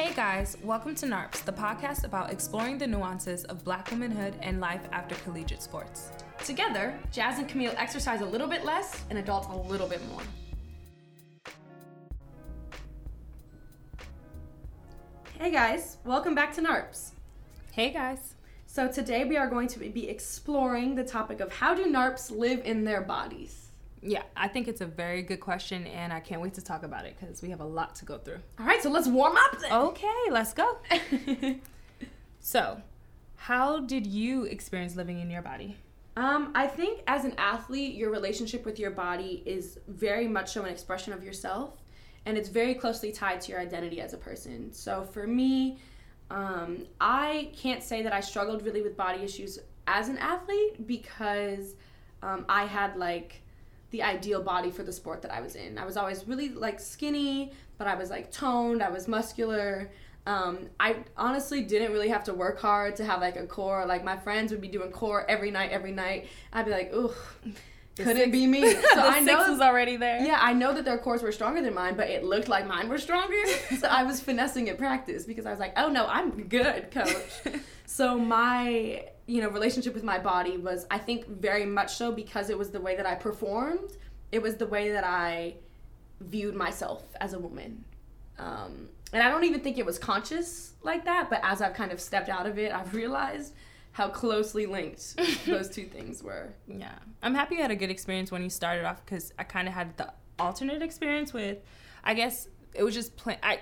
Hey guys, welcome to NARPS, the podcast about exploring the nuances of black womanhood and life after collegiate sports. Together, Jas and Camille exercise a little bit less and adults a little bit more. Hey guys, welcome back to NARPS. Hey guys. So today we are going to be exploring the topic of how do NARPs live in their bodies? Yeah, I think it's a very good question, and I can't wait to talk about it because we have a lot to go through. All right, so let's warm up then. Okay, let's go. so, how did you experience living in your body? Um, I think as an athlete, your relationship with your body is very much so an expression of yourself, and it's very closely tied to your identity as a person. So for me, um, I can't say that I struggled really with body issues as an athlete because um, I had like the ideal body for the sport that I was in. I was always really like skinny, but I was like toned, I was muscular. Um, I honestly didn't really have to work hard to have like a core. Like my friends would be doing core every night, every night. I'd be like, ugh, couldn't six, be me. So I know six was already there. Yeah, I know that their cores were stronger than mine, but it looked like mine were stronger. so I was finessing at practice because I was like, oh no, I'm good, coach. so my you know relationship with my body was I think very much so because it was the way that I performed. It was the way that I viewed myself as a woman. Um, and I don't even think it was conscious like that, but as I've kind of stepped out of it, I've realized how closely linked those two things were. Yeah. I'm happy you had a good experience when you started off because I kind of had the alternate experience with, I guess it was just plain, I,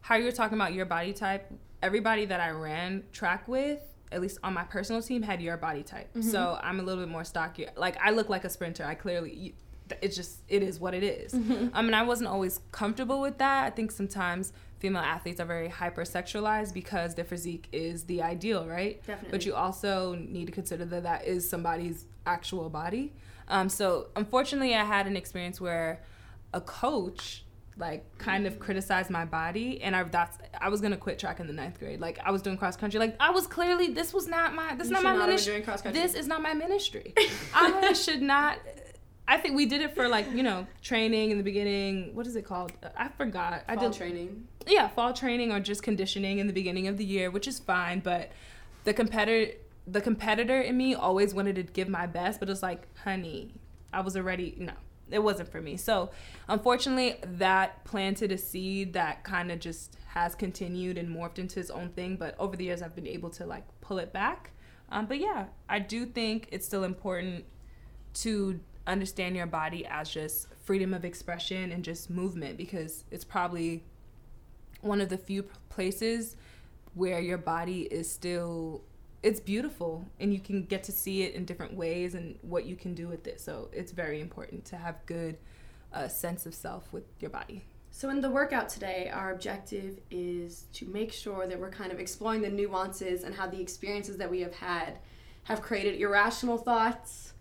how you were talking about your body type. Everybody that I ran track with, at least on my personal team, had your body type. Mm-hmm. So I'm a little bit more stocky. Like I look like a sprinter. I clearly, it's just it is what it is. Mm-hmm. I mean, I wasn't always comfortable with that. I think sometimes female athletes are very hypersexualized because their physique is the ideal, right? Definitely. But you also need to consider that that is somebody's actual body. Um, so unfortunately, I had an experience where a coach like kind of criticized my body and I that's I was gonna quit track in the ninth grade. Like I was doing cross country. Like I was clearly this was not my this is not my not ministry. This is not my ministry. I should not I think we did it for like you know training in the beginning. What is it called? I forgot. Fall I did training. Yeah, fall training or just conditioning in the beginning of the year, which is fine. But the competitor, the competitor in me always wanted to give my best, but it's like, honey, I was already no, it wasn't for me. So unfortunately, that planted a seed that kind of just has continued and morphed into its own thing. But over the years, I've been able to like pull it back. Um, but yeah, I do think it's still important to understand your body as just freedom of expression and just movement because it's probably one of the few places where your body is still it's beautiful and you can get to see it in different ways and what you can do with it so it's very important to have good uh, sense of self with your body so in the workout today our objective is to make sure that we're kind of exploring the nuances and how the experiences that we have had have created irrational thoughts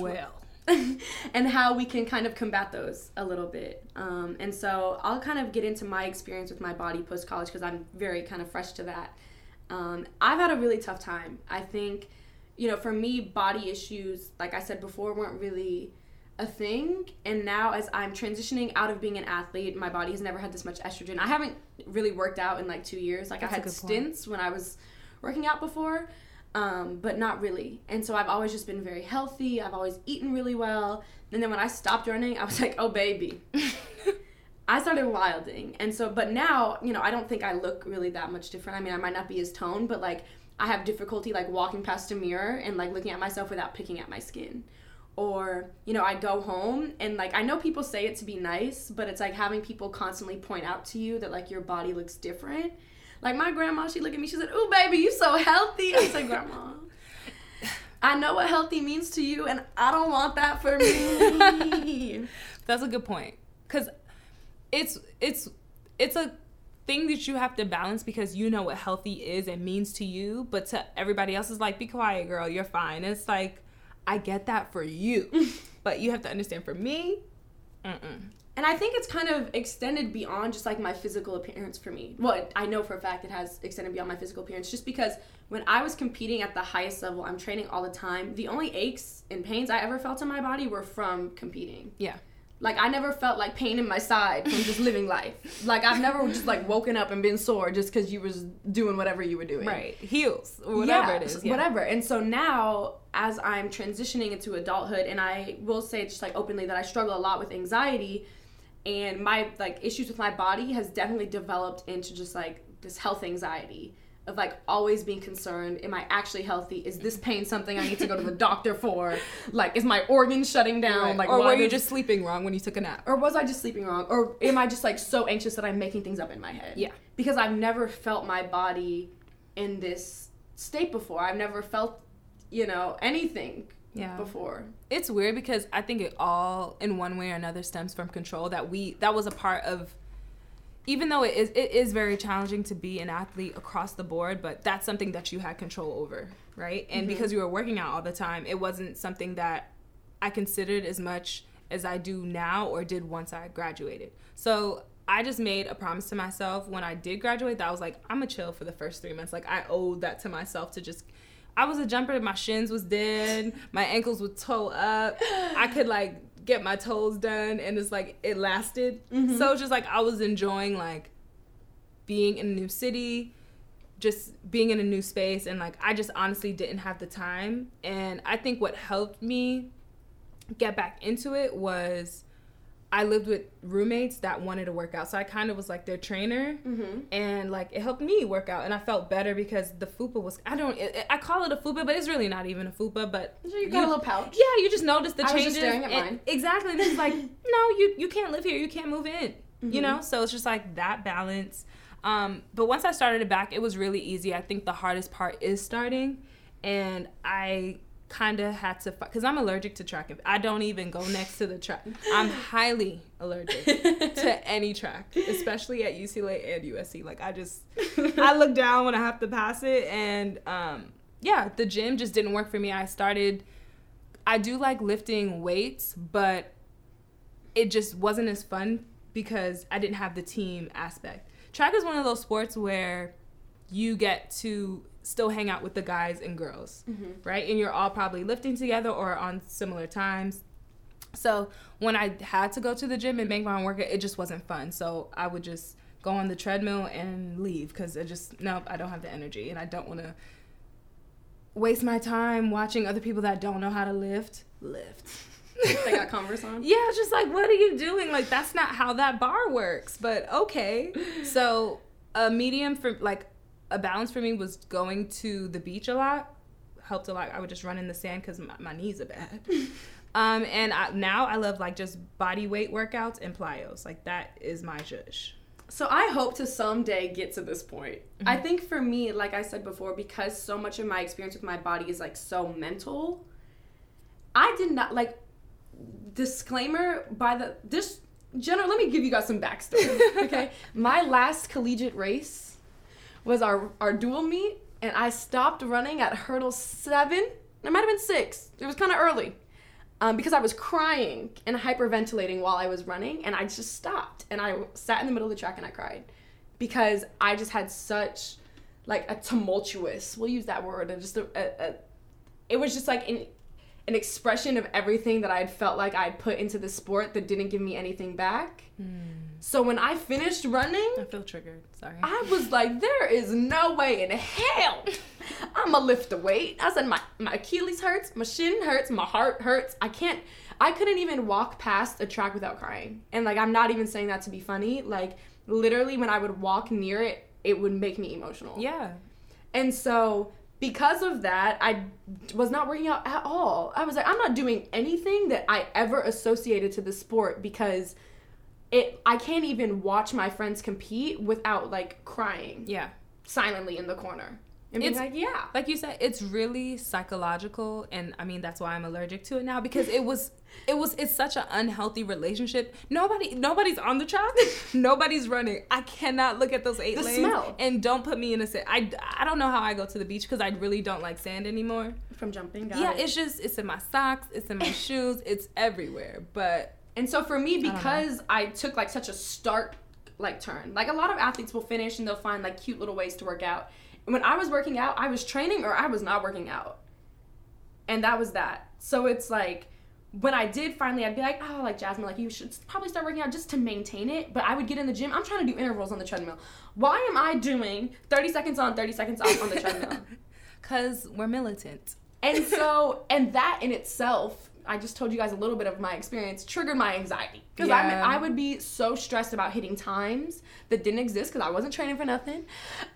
well and how we can kind of combat those a little bit. Um, and so I'll kind of get into my experience with my body post college because I'm very kind of fresh to that. Um, I've had a really tough time. I think, you know, for me, body issues, like I said before, weren't really a thing. And now, as I'm transitioning out of being an athlete, my body has never had this much estrogen. I haven't really worked out in like two years. Like That's I had stints point. when I was working out before um, but not really. And so I've always just been very healthy. I've always eaten really well. And then when I stopped running, I was like, oh, baby. I started wilding. And so, but now, you know, I don't think I look really that much different. I mean, I might not be as toned, but like, I have difficulty like walking past a mirror and like looking at myself without picking at my skin. Or, you know, I go home and like, I know people say it to be nice, but it's like having people constantly point out to you that like your body looks different like my grandma, she looked at me, she said, "Ooh, baby, you so healthy." I said, "Grandma." I know what healthy means to you, and I don't want that for me. That's a good point, cause it's it's it's a thing that you have to balance because you know what healthy is and means to you, but to everybody else is like, "Be quiet, girl, you're fine." It's like, I get that for you, but you have to understand for me, mm-mm and I think it's kind of extended beyond just like my physical appearance for me. Well, I know for a fact it has extended beyond my physical appearance just because when I was competing at the highest level, I'm training all the time. The only aches and pains I ever felt in my body were from competing. Yeah. Like I never felt like pain in my side from just living life. Like I've never just like woken up and been sore just because you was doing whatever you were doing. Right. Heels or whatever Yeah, it is. Yeah. Whatever. And so now as I'm transitioning into adulthood and I will say just like openly that I struggle a lot with anxiety and my like issues with my body has definitely developed into just like this health anxiety of like always being concerned am i actually healthy is this pain something i need to go to the doctor for like is my organ shutting down Right. like or why were you just sleeping wrong when you took a nap? or was I just sleeping wrong? Or am I just like so anxious that I'm making things up in my head? Yeah. Because I've never felt my body in this state before. I've never felt, you know, anything Yeah. before. it's weird because I think it all in one way or another stems from control that we that was a part of even though it is it is very challenging to be an athlete across the board, but that's something that you had control over, right? And mm-hmm. because you were working out all the time, it wasn't something that I considered as much as I do now or did once I graduated. So I just made a promise to myself when I did graduate that I was like, I'm gonna chill for the first three months. Like I owed that to myself to just I was a jumper, my shins was dead, my ankles would toe up. I could like get my toes done and it's like it lasted. Mm-hmm. So just like I was enjoying like being in a new city, just being in a new space and like I just honestly didn't have the time. And I think what helped me get back into it was I lived with roommates that wanted to work out. So I kind of was like their trainer Mm-hmm. and like it helped me work out and I felt better because the fupa was I don't it, I call it a fupa but it's really not even a fupa but So you got a little pouch. yeah you just notice the I was changes just staring at and- mine. exactly and it's like no you you can't live here you can't move in you Mhm. know so it's just like that balance um but once I started it back it was really easy I think the hardest part is starting and I kind of had to because I'm allergic to track I don't even go next to the track I'm highly allergic to any track, especially at UCLA and USC. Like I just I look down when I have to pass it and um yeah, the gym just didn't work for me. I started I do like lifting weights, but it just wasn't as fun because I didn't have the team aspect. Track is one of those sports where you get to still hang out with the guys and girls, mm-hmm. right? And you're all probably lifting together or on similar times. So when I had to go to the gym and make my own workout, it just wasn't fun. So I would just go on the treadmill and leave because I just nope, I don't have the energy and I don't want to waste my time watching other people that don't know how to lift lift. they got Converse on. Yeah, just like, what are you doing? Like, that's not how that bar works. But okay. So, a medium for like a balance for me was going to the beach a lot. Helped a lot. I would just run in the sand because my, my knees are bad. Um, and I, now I love like just body weight workouts and plyos. Like, that is my zhuzh. So I hope to someday get to this point. Mm-hmm. I think for me, like I said before, because so much of my experience with my body is like so mental, I did not like disclaimer by the this general let me give you guys some backstory. okay. my last collegiate race was our our dual meet and I stopped running at hurdle seven. It might have been six. It was kind of early um, because I was crying and hyperventilating while I was running, and I just stopped and I sat in the middle of the track and I cried because I just had such like a tumultuous. We'll use that word and just a, a, a it was just like an an expression of everything that I'd felt like I'd put into the sport that didn't give me anything back. So when I finished running, I feel triggered. Sorry. I was like, there is no way in hell I'ma lift a weight. I said, my, my Achilles hurts, my shin hurts, my heart hurts. I can't, I couldn't even walk past a track without crying. And like, I'm not even saying that to be funny. Like, literally, when I would walk near it, it would make me emotional. yeah. And so, because of that, I was not working out at all. I was like, I'm not doing anything that I ever associated to the sport because it I can't even watch my friends compete without like crying Yeah. silently in the corner. And It's- like, yeah. like you said it's really psychological and i mean that's why i'm allergic to it now because it was it was it's such an unhealthy relationship nobody nobody's on the track nobody's running i cannot look at those eight The lanes smell. and don't put me in a sit i i don't know how i go to the beach because i really don't like sand anymore From jumping, yeah it. it's just it's in my socks it's in my shoes it's everywhere but And so for me, because I, took like such a stark like turn, like a lot of athletes will finish and they'll find like cute little ways to work out. And when I was working out, I was training or I was not working out. And that was that. So it's like when I did finally, I'd be like, oh, like Jasmine, like you should probably start working out just to maintain it. But I would get in the gym. I'm trying to do intervals on the treadmill. Why am I doing 30 seconds on, 30 seconds off on the treadmill? Cause we're militant. And so, and that in itself, I just told you guys a little bit of my experience, triggered my anxiety. Because Yeah. I would be so stressed about hitting times that didn't exist because I wasn't training for nothing.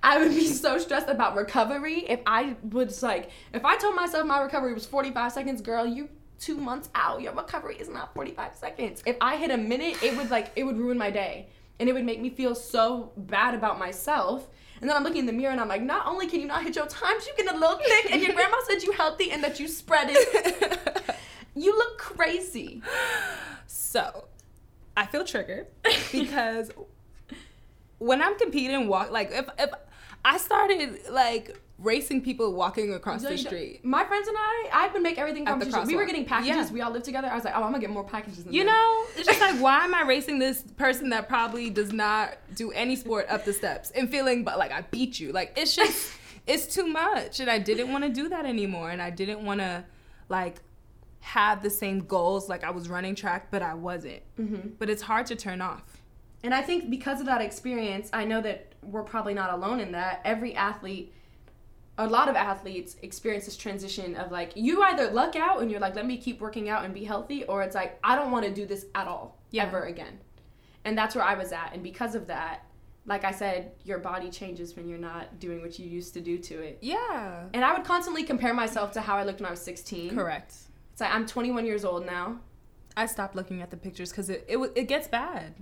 I would be so stressed about recovery. If I was like, if I told myself my recovery was 45 seconds, girl, you two months out, your recovery is not 45 seconds. If I hit a minute, it would like, it would ruin my day. And it would make me feel so bad about myself. And then I'm looking in the mirror and I'm like, not only can you not hit your times, you get a little thick, and your grandma said you healthy and that you spread it. You look crazy. So, I feel triggered because when I'm competing, walk like if if I started like racing people walking across the street. My friends and I, I've been make everything competition. We were getting packages. Yeah. We all lived together. I was like, oh, I'm gonna get more packages than You them. know, it's just like why am I racing this person that probably does not do any sport up the steps and feeling but like I beat you. Like it's just it's too much and I didn't want to do that anymore and I didn't want to like have the same goals like I was running track but I wasn't. Mm-hmm. But it's hard to turn off. And I think because of that experience, I know that we're probably not alone in that. Every athlete, a lot of athletes experience this transition of like, you either luck out and you're like, let me keep working out and be healthy, or it's like, I don't want to do this at all, Yeah. ever again. And that's where I was at. And because of that, like I said, your body changes when you're not doing what you used to do to it. Yeah. And I would constantly compare myself to how I looked when I was 16. Correct. It's like I'm 21 years old now. I stopped looking at the pictures because it, it it gets bad,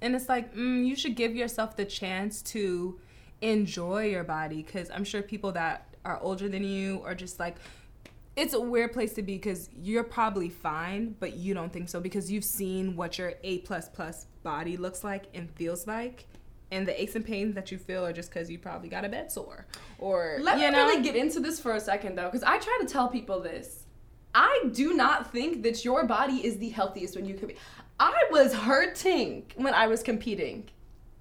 and it's like mm, you should give yourself the chance to enjoy your body because I'm sure people that are older than you or just like it's a weird place to be because you're probably fine, but you don't think so because you've seen what your A plus plus body looks like and feels like. And the aches and pains that you feel are just because you probably got a bed sore, or Let you me know, really get into this for a second though, because I try to tell people this. I do not think that your body is the healthiest when you compete. I was hurting when I was competing,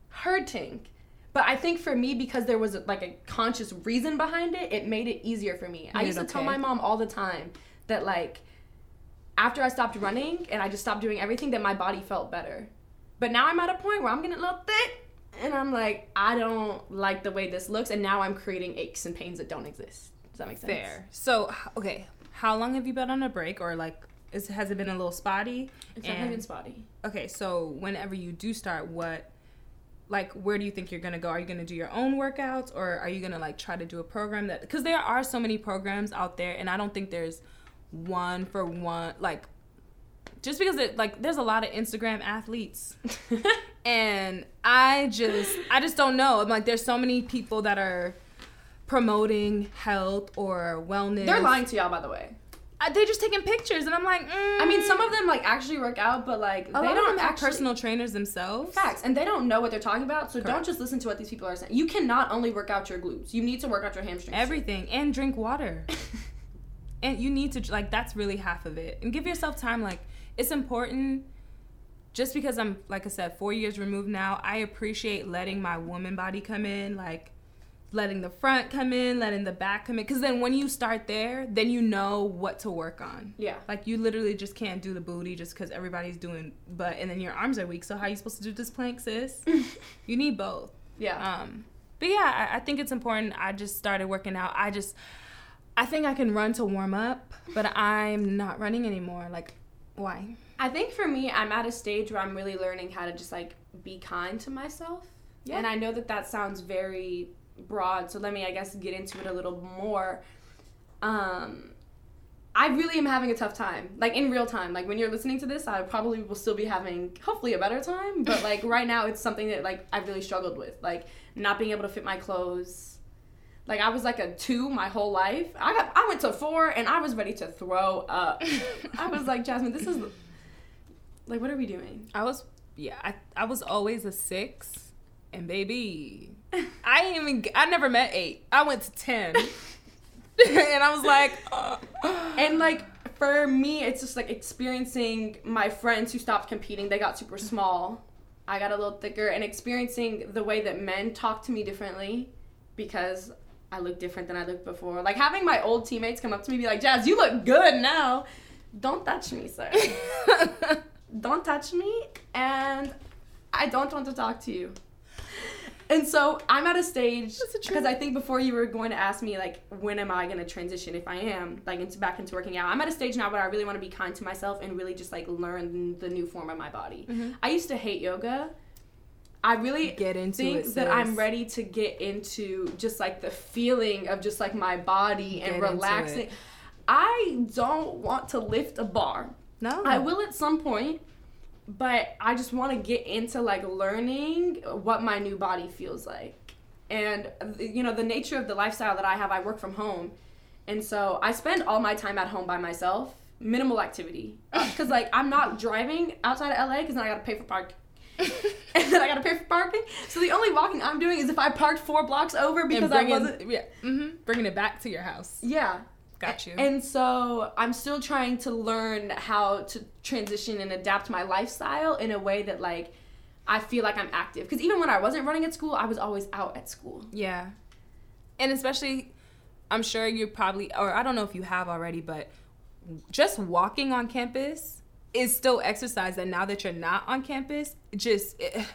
hurting. But I think for me, because there was like a conscious reason behind it, it made it easier for me. I used to tell my mom all the time that like after I stopped running and I just stopped doing everything, that my body felt better. But now I'm at a point where I'm getting a little thick, and I'm like, I don't like the way this looks, and now I'm creating aches and pains that don't exist. Does that make sense? Fair. So, okay, how long have you been on a break, or like, is has it been a little spotty? It's definitely been spotty. Okay, so whenever you do start, what, like, where do you think you're gonna go? Are you gonna do your own workouts, or are you gonna like try to do a program that? Because there are so many programs out there, and I don't think there's one for one. Like, just because it like there's a lot of Instagram athletes, and I just I just don't know. I'm like, there's so many people that are promoting health or wellness. They're lying to y'all, by the way. I, they're just taking pictures, and I'm like, mm. I mean, some of them like actually work out, but like a they don't of them have actually personal trainers themselves. facts, and they don't know what they're talking about. So don't just listen to what these people are saying. You cannot only work out your glutes. You need to work out your hamstrings. everything and drink water and you need to like that's really half of it and give yourself time like it's important just because i'm like i said four years removed now i appreciate letting my woman body come in like letting the front come in letting the back come in because then when you start there then you know what to work on yeah. like you literally just can't do the booty just because everybody's doing butt and then your arms are weak so how are you supposed to do this plank sis you need both Yeah. um, but yeah, I, I think it's important. I just started working out. I just, I think I can run to warm up, but I'm not running anymore. Like, why? I think for me, I'm at a stage where I'm really learning how to just like be kind to myself. Yeah. And I know that that sounds very broad, so let me, I guess, get into it a little more. Um, I really am having a tough time, like in real time. Like when you're listening to this, I probably will still be having hopefully a better time, but like right now, it's something that like I've really struggled with, like not being able to fit my clothes. Like I was like a two my whole life. I got I went to four and I was ready to throw up. I was like, Jasmine, this is like, what are we doing? I was, yeah, I, I was always a six, and baby, I ain't even, I never met eight. I went to 10. and I was like, And like for me, it's just like experiencing my friends who stopped competing. They got super small. I got a little thicker, and experiencing the way that men talk to me differently because I look different than I looked before. Like having my old teammates come up to me and be like, "Jas, you look good now." don't touch me, sir. don't touch me, and I don't want to talk to you. And so I'm at a stage That's the truth. because I think before you were going to ask me like when am I going to transition if I am like into back into working out. I'm at a stage now where I really want to be kind to myself and really just like learn the new form of my body. Mhm. I used to hate yoga. I really Get into think it, that I'm ready to get into just like the feeling of just like my body and Get relaxing. I don't want to lift a bar. No. I will at some point, but I just want to get into like learning what my new body feels like. And you know, the nature of the lifestyle that I have, I work from home. And so I spend all my time at home by myself, minimal activity. Cuz like I'm not driving outside of LA cuz then I got to pay for parking. and then I got to pay for parking. So the only walking I'm doing is if I parked 4 blocks over because and I bringing, wasn't yeah, hmm bringing it back to your house. yeah. Got you. And so I'm still trying to learn how to transition and adapt my lifestyle in a way that like I feel like I'm active. Because even when I wasn't running at school, I was always out at school. Yeah. And especially, I'm sure you probably, or I don't know if you have already, but just walking on campus is still exercise. And now that you're not on campus, just it,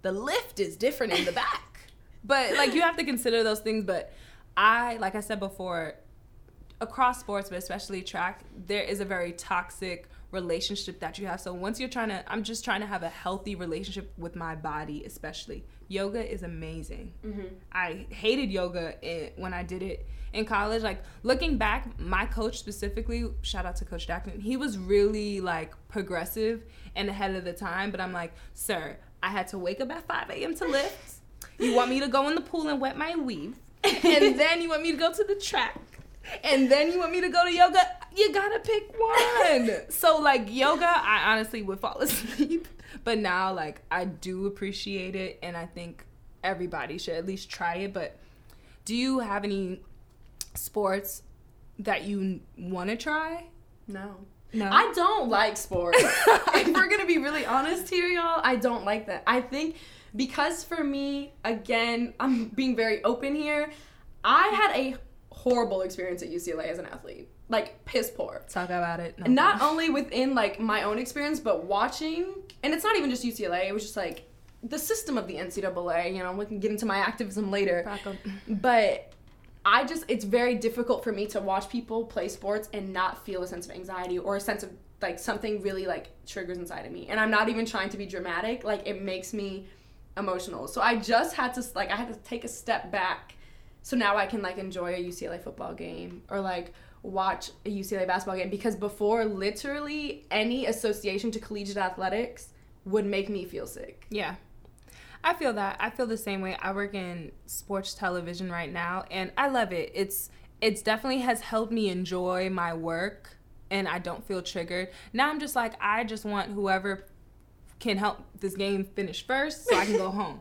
the lift is different in the back. but like you have to consider those things. But I, like I said before, across sports, but especially track, there is a very toxic relationship that you have. So once you're trying to, I'm just trying to have a healthy relationship with my body, especially. Yoga is amazing. Mm-hmm. I hated yoga when I did it in college. Like looking back, my coach specifically, shout out to Coach Jackson, he was really like progressive and ahead of the time. But I'm like, sir, I had to wake up at 5 a.m. to lift. You want me to go in the pool and wet my weave, and then you want me to go to the track, and then you want me to go to yoga. You gotta pick one. so like yoga, I honestly would fall asleep, but now like I do appreciate it, and I think everybody should at least try it. But do you have any sports that you want to try? No. No. I don't like sports. if we're gonna be really honest here, y'all, I don't like that. I think because for me, again, I'm being very open here. I had a horrible experience at UCLA as an athlete, like piss poor. talk about it. No. Not only within like my own experience, but watching, and it's not even just UCLA. It was just like the system of the NCAA. You know, we can get into my activism later. But I just, it's very difficult for me to watch people play sports and not feel a sense of anxiety or a sense of like something really like triggers inside of me. And I'm not even trying to be dramatic. Like it makes me emotional. So I just had to like I had to take a step back so now I can like enjoy a UCLA football game or like watch a UCLA basketball game because before literally any association to collegiate athletics would make me feel sick. Yeah. I feel that. I feel the same way. I work in sports television right now and I love it. It's it's definitely has helped me enjoy my work and I don't feel triggered. Now I'm just like I just want whoever can help this game finish first so I can go home.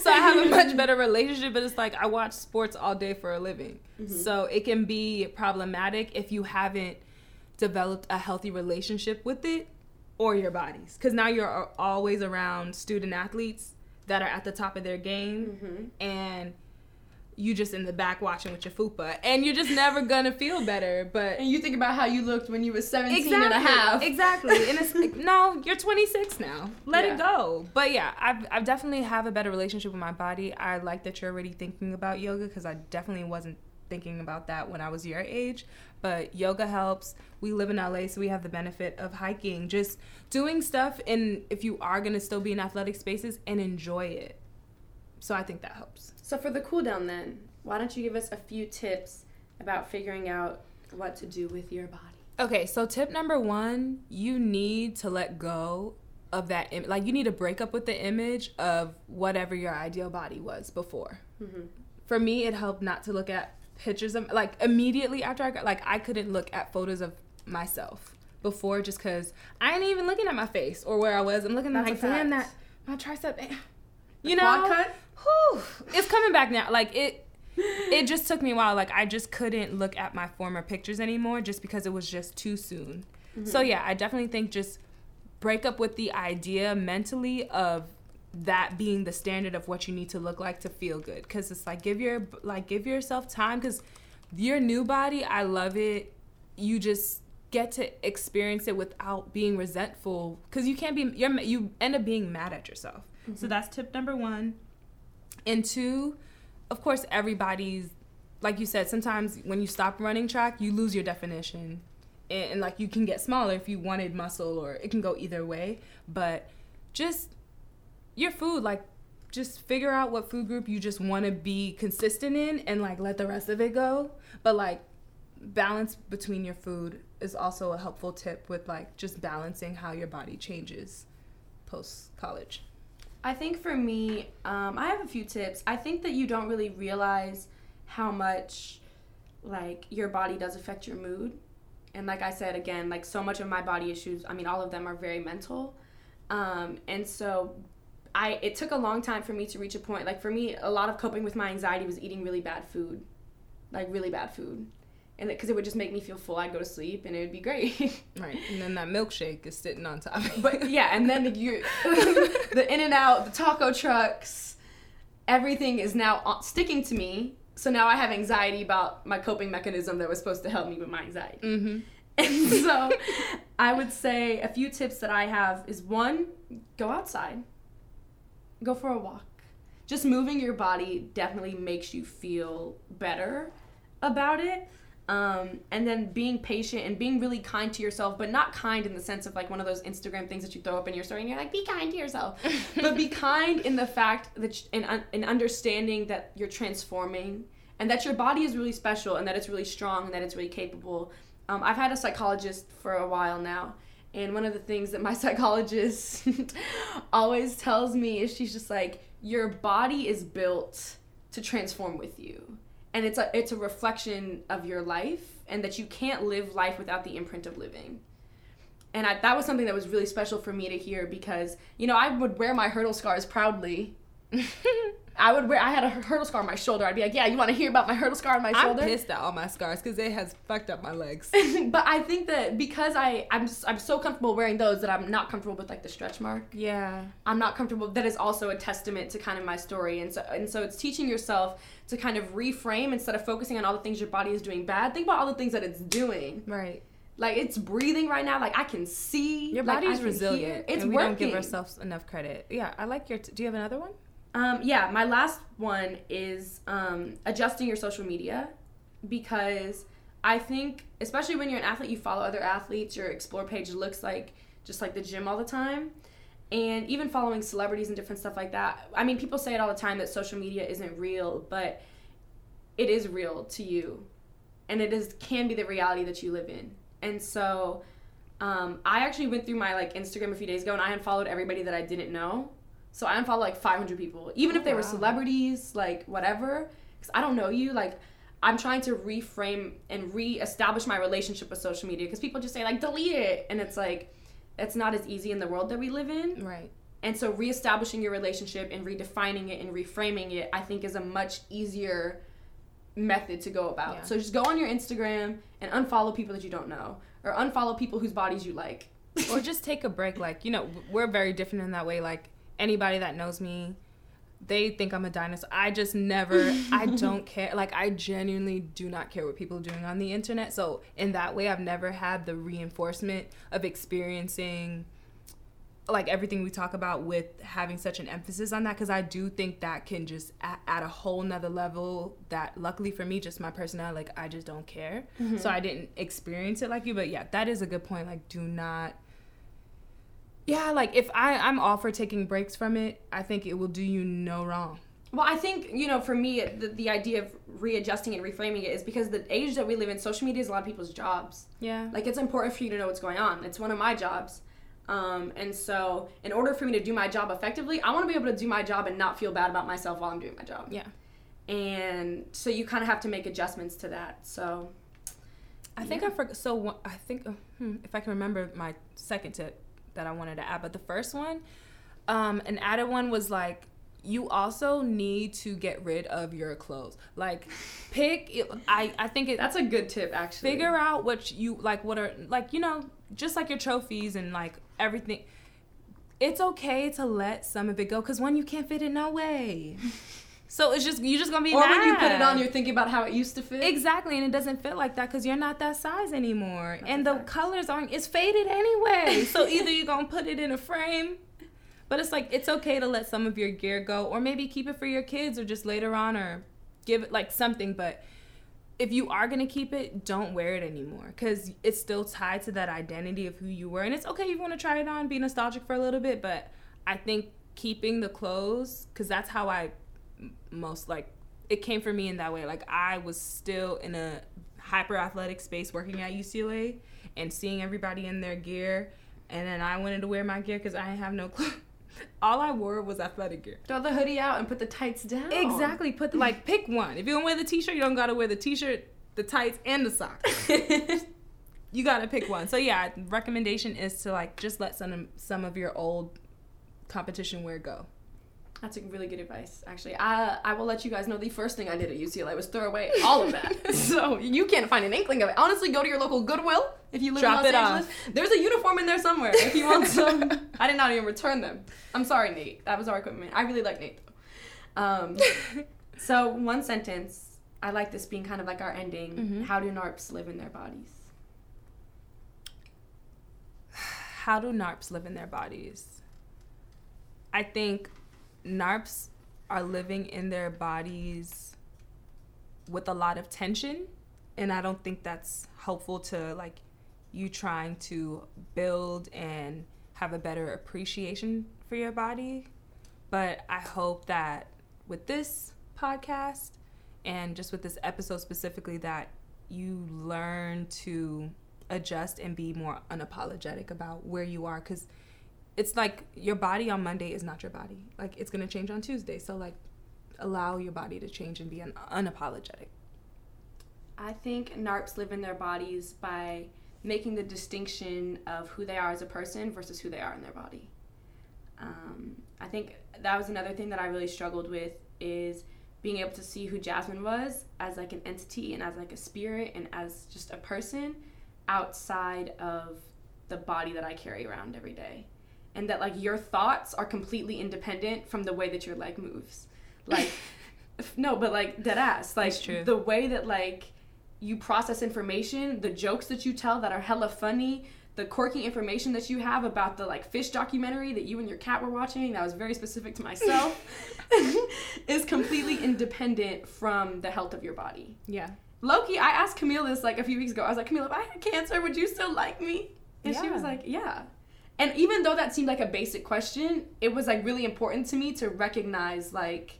So I have a much better relationship, but it's like I watch sports all day for a living. Mm-hmm. So it can be problematic if you haven't developed a healthy relationship with it or your bodies. Because now you're always around student athletes that are at the top of their game mm-hmm. and you just in the back watching with your fupa and you're just never gonna feel better but And you think about how you looked when you were 17 and a half. Exactly. And it's like, no, you're 26 now. Let Yeah. it go. But yeah, I've, I've definitely have a better relationship with my body. I like that you're already thinking about yoga because I definitely wasn't thinking about that when I was your age. But yoga helps. We live in LA, so we have the benefit of hiking, just doing stuff. And if you are to still be in athletic spaces and enjoy it. So I think that helps. So for the cool down then, why don't you give us a few tips about figuring out what to do with your body? Okay, so tip number one, you need to let go of that. Im- like, you need to break up with the image of whatever your ideal body was before. Mhm. For me, it helped not to look at pictures of, like, immediately after I got, like, I couldn't look at photos of myself before just because I ain't even looking at my face or where I was. I'm looking That's like, a damn, that, my tricep, eh." The you know? Whew, it's coming back now. Like, it, it just took me a while. Like I just couldn't look at my former pictures anymore just because it was just too soon. So yeah, I definitely think just break up with the idea mentally of that being the standard of what you need to look like to feel good cuz it's like give your like give yourself time cuz your new body, I love it. You just get to experience it without being resentful because you can't be you're you end up being mad at yourself mm-hmm. so that's tip number one and two of course everybody's like you said sometimes when you stop running track you lose your definition. And, and like you can get smaller if you wanted muscle or it can go either way. But just your food like just figure out what food group you just want to be consistent in and like let the rest of it go. But like balance between your food is also a helpful tip with like just balancing how your body changes post college. I think for me, um, I have a few tips. I think that you don't really realize how much like your body does affect your mood. And like I said again, like so much of my body issues, I mean all of them are very mental. Um, and so I it took a long time for me to reach a point. Like for me, a lot of coping with my anxiety was eating really bad food. Like really bad food and because it, it, would just make me feel full, I'd go to sleep and it would be great. right, and then that milkshake is sitting on top. but yeah, and then you, the In-N-Out, the taco trucks, everything is now sticking to me. So now I have anxiety about my coping mechanism that was supposed to help me with my anxiety. Mm-hmm. And so I would say a few tips that I have is one, go outside, go for a walk. Just moving your body definitely makes you feel better about it. Um, and then being patient and being really kind to yourself, but not kind in the sense of like one of those Instagram things that you throw up in your story and you're like, be kind to yourself. but be kind in the fact that, in, in understanding that you're transforming and that your body is really special and that it's really strong and that it's really capable. Um, I've had a psychologist for a while now. And one of the things that my psychologist always tells me is she's just like, your body is built to transform with you and it's a it's a reflection of your life and that you can't live life without the imprint of living. And I, that was something that was really special for me to hear because you know i would wear my hurdle scars proudly I would wear. I had a hurdle scar on my shoulder. I'd be like, "Yeah, you want to hear about my hurdle scar on my shoulder?" I'm pissed at all my scars because it has fucked up my legs. but I think that because I I'm just, I'm so comfortable wearing those that I'm not comfortable with like the stretch mark. Yeah. I'm not comfortable. That is also a testament to kind of my story, and so and so it's teaching yourself to kind of reframe instead of focusing on all the things your body is doing bad. Think about all the things that it's doing. Right. Like it's breathing right now. Like I can see. Your body's like, resilient. It's and we working. don't give ourselves enough credit. Yeah, I like your. T- do you have another one? Um, yeah, my last one is um, adjusting your social media because I think, especially when you're an athlete, you follow other athletes, your explore page looks like just like the gym all the time. And even following celebrities and different stuff like that. I mean, people say it all the time that social media isn't real, but it is real to you. And it is can be the reality that you live in. And so um, I actually went through my like Instagram a few days ago and I unfollowed everybody that I didn't know so I unfollow like 500 people, even oh, if they wow. were celebrities, like whatever. Because I don't know you. Like I'm trying to reframe and reestablish my relationship with social media. Because people just say like delete it, and it's like it's not as easy in the world that we live in. Right. And so reestablishing your relationship and redefining it and reframing it, I think, is a much easier method to go about. Yeah. So just go on your Instagram and unfollow people that you don't know, or unfollow people whose bodies you like. or just take a break. Like you know, we're very different in that way. Like anybody that knows me, they think I'm a dinosaur. I just never, I don't care. Like, I genuinely do not care what people are doing on the internet. So, in that way, I've never had the reinforcement of experiencing like everything we talk about with having such an emphasis on that because i do think that can just add, a whole nother level that luckily for me just my personality like i just don't care mm-hmm. so i didn't experience it like you but yeah that is a good point like do not yeah, like if I I'm all for taking breaks from it, I think it will do you no wrong. Well, I think you know, for me, the, the idea of readjusting and reframing it is because the age that we live in, social media is a lot of people's jobs. Yeah. Like it's important for you to know what's going on. It's one of my jobs. Um, and so, in order for me to do my job effectively, I want to be able to do my job and not feel bad about myself while I'm doing my job. Yeah. And so you kind of have to make adjustments to that. So. I think I forgot. So I think uh, hmm, if I can remember my second tip that I wanted to add. But the first one, um, an added one was like you also need to get rid of your clothes. Like pick I I think it That's a good tip actually. Figure out what you like what are like you know, just like your trophies and like everything. It's okay to let some of it go cuz one you can't fit it no way. So it's just you're just gonna be or mad. when you put it on, you're thinking about how it used to fit. Exactly, and it doesn't fit like that because you're not that size anymore, That's and the fact. colors aren't. It's faded anyway. so either you're gonna put it in a frame, but it's like it's okay to let some of your gear go, or maybe keep it for your kids, or just later on, or give it like something. But if you are gonna keep it, don't wear it anymore because it's still tied to that identity of who you were, and it's okay if you want to try it on, be nostalgic for a little bit. But I think keeping the clothes because that's how I most like it came for me in that way. Like I was still in a hyper athletic space working at UCLA and seeing everybody in their gear, and then I wanted to wear my gear because I didn't have no clothes. All I wore was athletic gear. Throw the hoodie out and put the tights down. Exactly. Put like pick one. If you don't wear the t-shirt, you don't gotta wear the t-shirt, the tights, and the socks. You gotta pick one. So yeah, recommendation is to like just let some some of your old competition wear go. That's a really good advice, actually. I I will let you guys know the first thing I did at UCLA was throw away all of that. so you can't find an inkling of it. Honestly, go to your local Goodwill if you live Drop in it Los off. Angeles. There's a uniform in there somewhere if you want some. I did not even return them. I'm sorry, Nate. That was our equipment. I really like Nate though. Um, so one sentence. I like this being kind of like our ending. Mhm. How do NARPs live in their bodies? how do NARPs live in their bodies? I think NARPs are living in their bodies with a lot of tension, and I don't think that's helpful to like you trying to build and have a better appreciation for your body. But I hope that with this podcast and just with this episode specifically that you learn to adjust and be more unapologetic about where you are because it's like your body on monday is not your body like it's to change on tuesday so like allow your body to change and be un- unapologetic I think NARPs live in their bodies by making the distinction of who they are as a person versus who they are in their body. Um, I think that was another thing that I really struggled with is being able to see who Jasmine was as like an entity and as like a spirit and as just a person outside of the body that I carry around every day. And that like your thoughts are completely independent from the way that your leg moves. Like no, but like dead ass. Like true. the way that like you process information, the jokes that you tell that are hella funny, the quirky information that you have about the like fish documentary that you and your cat were watching that was very specific to myself is completely independent from the health of your body. yeah lowkey, I asked Camille this like a few weeks ago. I was like, Camille, if I had cancer, would you still like me? And she was like, yeah. And even though that seemed like a basic question, it was like really important to me to recognize like,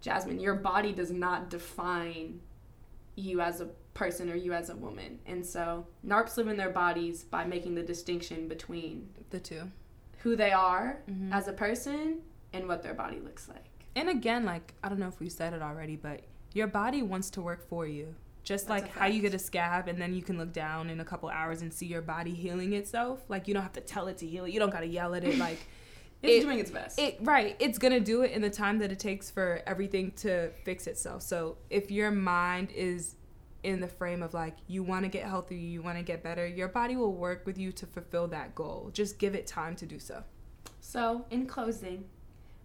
Jasmine, your body does not define you as a person or you as a woman. And so NARPs live in their bodies by making the distinction between the two who they are Mhm. as a person and what their body looks like. and again like i don't know if we said it already but your body wants to work for you just That's like how you get a scab and then you can look down in a couple hours and see your body healing itself like you don't have to tell it to heal it you don't gotta yell at it like It's It- doing its best. It right, it's gonna do it in the time that it takes for everything to fix itself. So if your mind is in the frame of like you want to get healthy, you want to get better, your body will work with you to fulfill that goal. Just give it time to do so. So, in closing,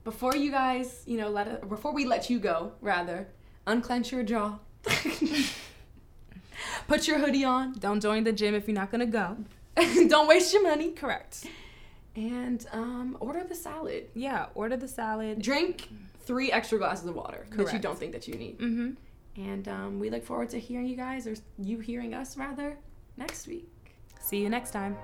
before you guys, you know, let it, before we let you go, rather, unclench your jaw. Put your hoodie on. Don't join the gym if you're not gonna go. Don't waste your money. Correct. And um, order the salad. Yeah, order the salad. Drink three extra glasses of water Correct. that you don't think that you need. Mm-hmm. And um, we look forward to hearing you guys, or you hearing us rather, next week. See you next time.